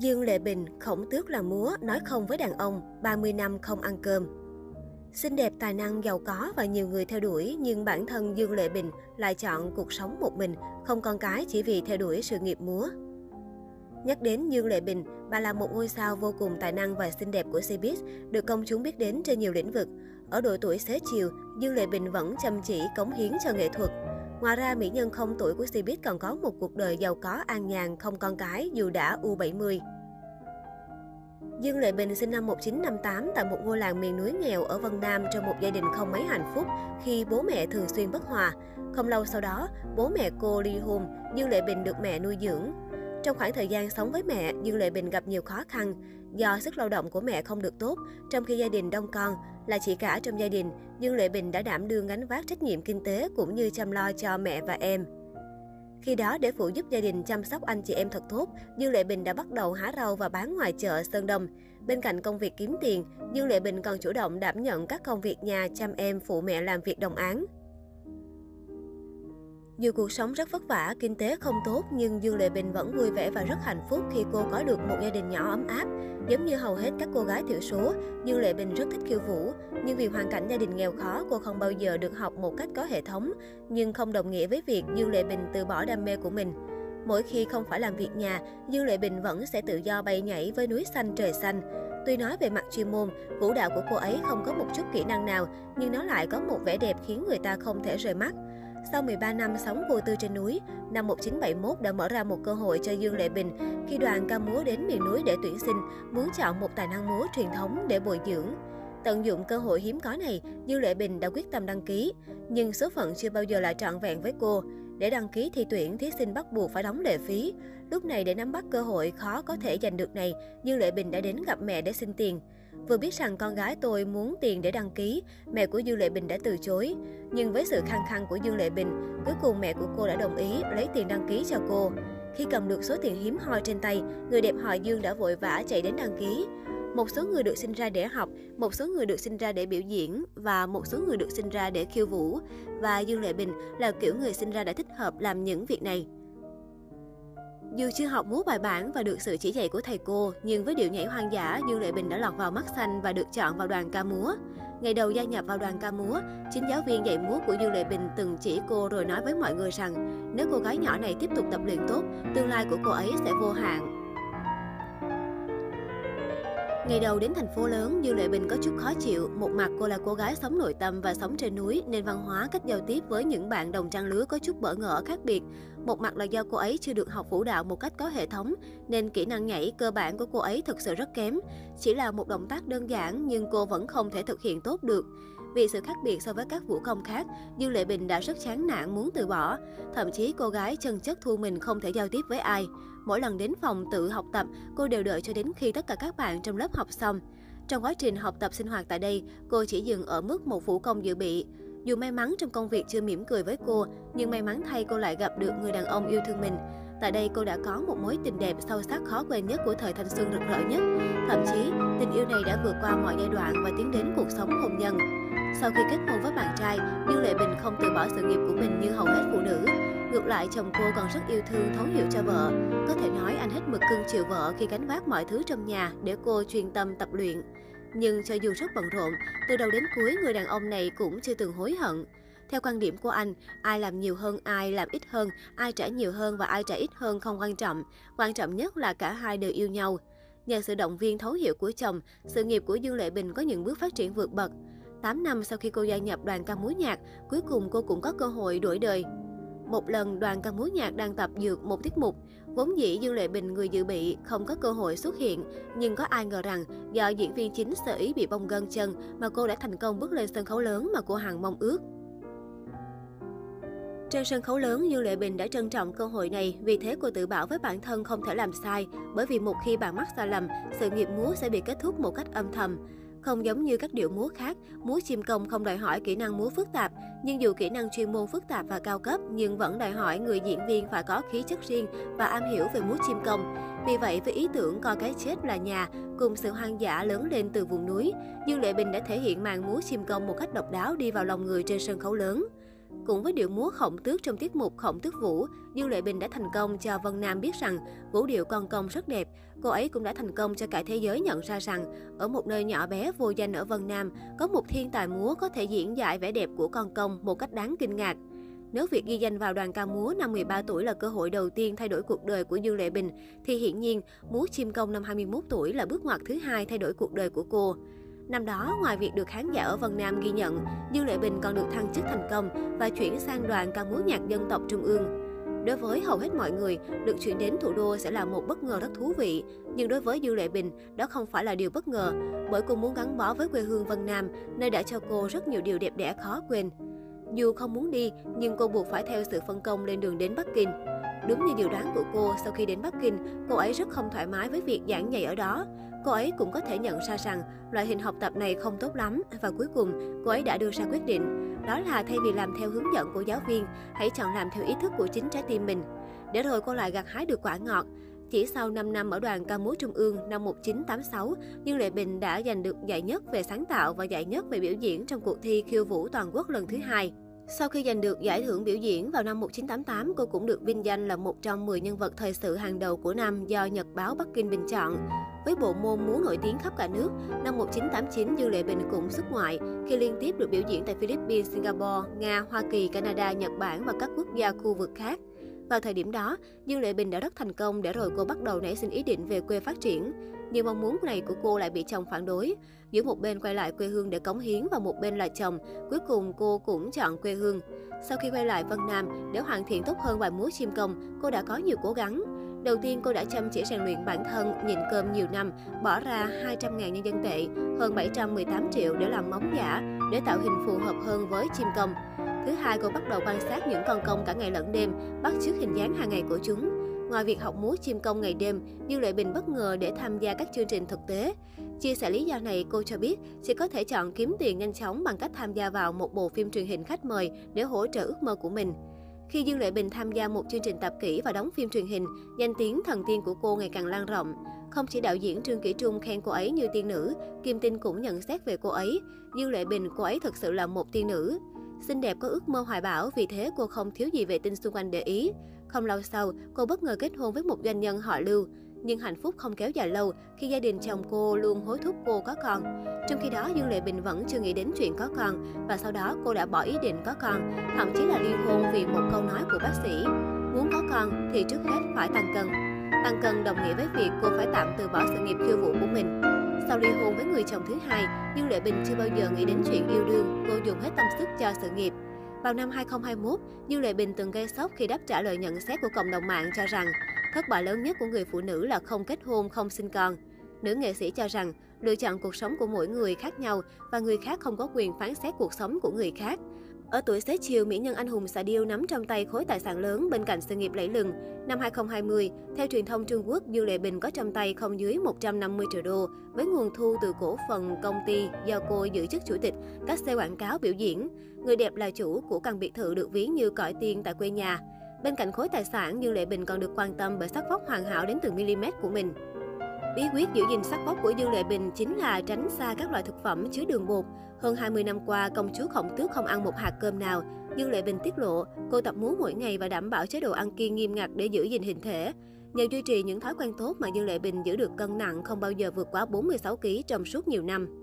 Dương Lệ Bình, khổng tước là múa, nói không với đàn ông, 30 năm không ăn cơm. Xinh đẹp, tài năng, giàu có và nhiều người theo đuổi, nhưng bản thân Dương Lệ Bình lại chọn cuộc sống một mình, không con cái chỉ vì theo đuổi sự nghiệp múa. Nhắc đến Dương Lệ Bình, bà là một ngôi sao vô cùng tài năng và xinh đẹp của Cbiz, được công chúng biết đến trên nhiều lĩnh vực. Ở độ tuổi xế chiều, Dương Lệ Bình vẫn chăm chỉ cống hiến cho nghệ thuật. Ngoài ra, mỹ nhân không tuổi của Cbiz còn có một cuộc đời giàu có an nhàn, không con cái dù đã U70. Dương Lệ Bình sinh năm 1958 tại một ngôi làng miền núi nghèo ở Vân Nam trong một gia đình không mấy hạnh phúc khi bố mẹ thường xuyên bất hòa. Không lâu sau đó, bố mẹ cô ly hôn, Dương Lệ Bình được mẹ nuôi dưỡng. Trong khoảng thời gian sống với mẹ, Dương Lệ Bình gặp nhiều khó khăn. Do sức lao động của mẹ không được tốt, trong khi gia đình đông con, là chị cả trong gia đình, Dương Lệ Bình đã đảm đương gánh vác trách nhiệm kinh tế cũng như chăm lo cho mẹ và em. Khi đó, để phụ giúp gia đình chăm sóc anh chị em thật tốt, Dương Lệ Bình đã bắt đầu há rau và bán ngoài chợ Sơn Đông. Bên cạnh công việc kiếm tiền, Dương Lệ Bình còn chủ động đảm nhận các công việc nhà chăm em phụ mẹ làm việc đồng áng. Dù cuộc sống rất vất vả, kinh tế không tốt, nhưng Dương Lệ Bình vẫn vui vẻ và rất hạnh phúc khi cô có được một gia đình nhỏ ấm áp. Giống như hầu hết các cô gái thiểu số, Dương Lệ Bình rất thích khiêu vũ. Nhưng vì hoàn cảnh gia đình nghèo khó, cô không bao giờ được học một cách có hệ thống. Nhưng không đồng nghĩa với việc Dương Lệ Bình từ bỏ đam mê của mình. Mỗi khi không phải làm việc nhà, Dương Lệ Bình vẫn sẽ tự do bay nhảy với núi xanh trời xanh. Tuy nói về mặt chuyên môn, vũ đạo của cô ấy không có một chút kỹ năng nào, nhưng nó lại có một vẻ đẹp khiến người ta không thể rời mắt. Sau 13 năm sống vô tư trên núi, năm 1971 đã mở ra một cơ hội cho Dương Lệ Bình khi đoàn ca múa đến miền núi để tuyển sinh, muốn chọn một tài năng múa truyền thống để bồi dưỡng. Tận dụng cơ hội hiếm có này, Dương Lệ Bình đã quyết tâm đăng ký. Nhưng số phận chưa bao giờ lại trọn vẹn với cô. Để đăng ký thi tuyển, thí sinh bắt buộc phải đóng lệ phí. Lúc này để nắm bắt cơ hội khó có thể giành được này, Dương Lệ Bình đã đến gặp mẹ để xin tiền. Vừa biết rằng con gái tôi muốn tiền để đăng ký, mẹ của Dương Lệ Bình đã từ chối. Nhưng với sự khăng khăng của Dương Lệ Bình, cuối cùng mẹ của cô đã đồng ý lấy tiền đăng ký cho cô. Khi cầm được số tiền hiếm hoi trên tay, người đẹp họ Dương đã vội vã chạy đến đăng ký. Một số người được sinh ra để học, một số người được sinh ra để biểu diễn và một số người được sinh ra để khiêu vũ. Và Dương Lệ Bình là kiểu người sinh ra đã thích hợp làm những việc này. Dù chưa học múa bài bản và được sự chỉ dạy của thầy cô, nhưng với điệu nhảy hoang dã, Dương Lệ Bình đã lọt vào mắt xanh và được chọn vào đoàn ca múa. Ngày đầu gia nhập vào đoàn ca múa, chính giáo viên dạy múa của Dương Lệ Bình từng chỉ cô rồi nói với mọi người rằng nếu cô gái nhỏ này tiếp tục tập luyện tốt, tương lai của cô ấy sẽ vô hạn. Ngày đầu đến thành phố lớn, Dương Lệ Bình có chút khó chịu. Một mặt cô là cô gái sống nội tâm và sống trên núi, nên văn hóa cách giao tiếp với những bạn đồng trang lứa có chút bỡ ngỡ khác biệt. Một mặt là do cô ấy chưa được học vũ đạo một cách có hệ thống, nên kỹ năng nhảy cơ bản của cô ấy thực sự rất kém. Chỉ là một động tác đơn giản nhưng cô vẫn không thể thực hiện tốt được. Vì sự khác biệt so với các vũ công khác, Dương Lệ Bình đã rất chán nản muốn từ bỏ. Thậm chí cô gái chân chất thu mình không thể giao tiếp với ai. Mỗi lần đến phòng tự học tập, cô đều đợi cho đến khi tất cả các bạn trong lớp học xong. Trong quá trình học tập sinh hoạt tại đây, cô chỉ dừng ở mức một vũ công dự bị. Dù may mắn trong công việc chưa mỉm cười với cô, nhưng may mắn thay cô lại gặp được người đàn ông yêu thương mình. Tại đây cô đã có một mối tình đẹp sâu sắc khó quên nhất của thời thanh xuân rực rỡ nhất. Thậm chí, tình yêu này đã vượt qua mọi giai đoạn và tiến đến cuộc sống hôn nhân. Sau khi kết hôn với bạn trai, Dương Lệ Bình không từ bỏ sự nghiệp của mình như hầu hết phụ nữ. Ngược lại, chồng cô còn rất yêu thương, thấu hiểu cho vợ. Có thể nói anh hết mực cưng chiều vợ khi gánh vác mọi thứ trong nhà để cô chuyên tâm tập luyện. Nhưng cho dù rất bận rộn, từ đầu đến cuối người đàn ông này cũng chưa từng hối hận. Theo quan điểm của anh, ai làm nhiều hơn ai làm ít hơn, ai trả nhiều hơn và ai trả ít hơn không quan trọng. Quan trọng nhất là cả hai đều yêu nhau. Nhờ sự động viên thấu hiểu của chồng, sự nghiệp của Dương Lệ Bình có những bước phát triển vượt bậc. 8 năm sau khi cô gia nhập đoàn ca múa nhạc, cuối cùng cô cũng có cơ hội đổi đời. Một lần đoàn ca múa nhạc đang tập dược một tiết mục, vốn dĩ Dương Lệ Bình người dự bị không có cơ hội xuất hiện, nhưng có ai ngờ rằng do diễn viên chính sở ý bị bong gân chân mà cô đã thành công bước lên sân khấu lớn mà cô Hằng mong ước. Trên sân khấu lớn, Dương Lệ Bình đã trân trọng cơ hội này, vì thế cô tự bảo với bản thân không thể làm sai, bởi vì một khi bạn mắc sai lầm, sự nghiệp múa sẽ bị kết thúc một cách âm thầm. Không giống như các điệu múa khác, múa chim công không đòi hỏi kỹ năng múa phức tạp, nhưng dù kỹ năng chuyên môn phức tạp và cao cấp, nhưng vẫn đòi hỏi người diễn viên phải có khí chất riêng và am hiểu về múa chim công. Vì vậy, với ý tưởng coi cái chết là nhà, cùng sự hoang dã lớn lên từ vùng núi, Dương Lệ Bình đã thể hiện màn múa chim công một cách độc đáo đi vào lòng người trên sân khấu lớn. Cũng với điệu múa khổng tước trong tiết mục Khổng tước Vũ, Dương Lệ Bình đã thành công cho Vân Nam biết rằng vũ điệu con công rất đẹp. Cô ấy cũng đã thành công cho cả thế giới nhận ra rằng, ở một nơi nhỏ bé vô danh ở Vân Nam, có một thiên tài múa có thể diễn giải vẻ đẹp của con công một cách đáng kinh ngạc. Nếu việc ghi danh vào đoàn ca múa năm 13 tuổi là cơ hội đầu tiên thay đổi cuộc đời của Dương Lệ Bình, thì hiển nhiên, múa chim công năm 21 tuổi là bước ngoặt thứ hai thay đổi cuộc đời của cô. Năm đó, ngoài việc được khán giả ở Vân Nam ghi nhận, Dương Lệ Bình còn được thăng chức thành công và chuyển sang đoàn ca múa nhạc dân tộc Trung ương. Đối với hầu hết mọi người, được chuyển đến thủ đô sẽ là một bất ngờ rất thú vị. Nhưng đối với Dương Lệ Bình, đó không phải là điều bất ngờ, bởi cô muốn gắn bó với quê hương Vân Nam, nơi đã cho cô rất nhiều điều đẹp đẽ khó quên. Dù không muốn đi, nhưng cô buộc phải theo sự phân công lên đường đến Bắc Kinh. Đúng như dự đoán của cô, sau khi đến Bắc Kinh, cô ấy rất không thoải mái với việc giảng dạy ở đó. Cô ấy cũng có thể nhận ra rằng loại hình học tập này không tốt lắm và cuối cùng cô ấy đã đưa ra quyết định. Đó là thay vì làm theo hướng dẫn của giáo viên, hãy chọn làm theo ý thức của chính trái tim mình. Để rồi cô lại gặt hái được quả ngọt. Chỉ sau 5 năm ở đoàn ca múa Trung ương năm 1986, Dương Lệ Bình đã giành được giải nhất về sáng tạo và giải nhất về biểu diễn trong cuộc thi khiêu vũ toàn quốc lần thứ hai. Sau khi giành được giải thưởng biểu diễn vào năm 1988, cô cũng được vinh danh là một trong 10 nhân vật thời sự hàng đầu của năm do Nhật báo Bắc Kinh bình chọn. Với bộ môn múa nổi tiếng khắp cả nước, năm 1989 Dương Lệ Bình cũng xuất ngoại khi liên tiếp được biểu diễn tại Philippines, Singapore, Nga, Hoa Kỳ, Canada, Nhật Bản và các quốc gia khu vực khác. Vào thời điểm đó, Dương Lệ Bình đã rất thành công để rồi cô bắt đầu nảy sinh ý định về quê phát triển. Nhưng mong muốn này của cô lại bị chồng phản đối. Giữa một bên quay lại quê hương để cống hiến và một bên là chồng, cuối cùng cô cũng chọn quê hương. Sau khi quay lại Vân Nam, để hoàn thiện tốt hơn bài múa chim công, cô đã có nhiều cố gắng. Đầu tiên, cô đã chăm chỉ rèn luyện bản thân, nhịn cơm nhiều năm, bỏ ra 200.000 nhân dân tệ, hơn 718 triệu để làm móng giả, để tạo hình phù hợp hơn với chim công. Thứ hai, cô bắt đầu quan sát những con công cả ngày lẫn đêm, bắt chước hình dáng hàng ngày của chúng. Ngoài việc học múa chim công ngày đêm, Dương Lệ Bình bất ngờ để tham gia các chương trình thực tế. Chia sẻ lý do này, cô cho biết sẽ có thể chọn kiếm tiền nhanh chóng bằng cách tham gia vào một bộ phim truyền hình khách mời để hỗ trợ ước mơ của mình. Khi Dương Lệ Bình tham gia một chương trình tập kỹ và đóng phim truyền hình, danh tiếng thần tiên của cô ngày càng lan rộng. Không chỉ đạo diễn Trương Kỷ Trung khen cô ấy như tiên nữ, Kim Tinh cũng nhận xét về cô ấy. Dương Lệ Bình, cô ấy thực sự là một tiên nữ. Xinh đẹp có ước mơ hoài bão, vì thế cô không thiếu gì vệ tinh xung quanh để ý. Không lâu sau, cô bất ngờ kết hôn với một doanh nhân họ Lưu. Nhưng hạnh phúc không kéo dài lâu khi gia đình chồng cô luôn hối thúc cô có con. Trong khi đó, Dương Lệ Bình vẫn chưa nghĩ đến chuyện có con và sau đó cô đã bỏ ý định có con, thậm chí là ly hôn vì một câu nói của bác sĩ. Muốn có con thì trước hết phải tăng cân. Tăng cân đồng nghĩa với việc cô phải tạm từ bỏ sự nghiệp khiêu vũ của mình. Sau ly hôn với người chồng thứ hai, Dương Lệ Bình chưa bao giờ nghĩ đến chuyện yêu đương, cô dùng hết tâm sức cho sự nghiệp. Vào năm 2021, Dương Lệ Bình từng gây sốc khi đáp trả lời nhận xét của cộng đồng mạng cho rằng thất bại lớn nhất của người phụ nữ là không kết hôn, không sinh con. Nữ nghệ sĩ cho rằng lựa chọn cuộc sống của mỗi người khác nhau và người khác không có quyền phán xét cuộc sống của người khác. Ở tuổi xế chiều, mỹ nhân anh hùng xà điêu nắm trong tay khối tài sản lớn bên cạnh sự nghiệp lẫy lừng. Năm 2020, theo truyền thông Trung Quốc, Dương Lệ Bình có trong tay không dưới 150 triệu đô với nguồn thu từ cổ phần công ty do cô giữ chức chủ tịch, các xe quảng cáo biểu diễn. Người đẹp là chủ của căn biệt thự được ví như cõi tiên tại quê nhà. Bên cạnh khối tài sản, Dương Lệ Bình còn được quan tâm bởi sắc vóc hoàn hảo đến từng mm của mình. Bí quyết giữ gìn sắc vóc của Dương Lệ Bình chính là tránh xa các loại thực phẩm chứa đường bột. Hơn 20 năm qua, công chúa Khổng Tước không ăn một hạt cơm nào. Dương Lệ Bình tiết lộ, cô tập múa mỗi ngày và đảm bảo chế độ ăn kiêng nghiêm ngặt để giữ gìn hình thể. Nhờ duy trì những thói quen tốt mà Dương Lệ Bình giữ được cân nặng không bao giờ vượt quá 46 kg trong suốt nhiều năm.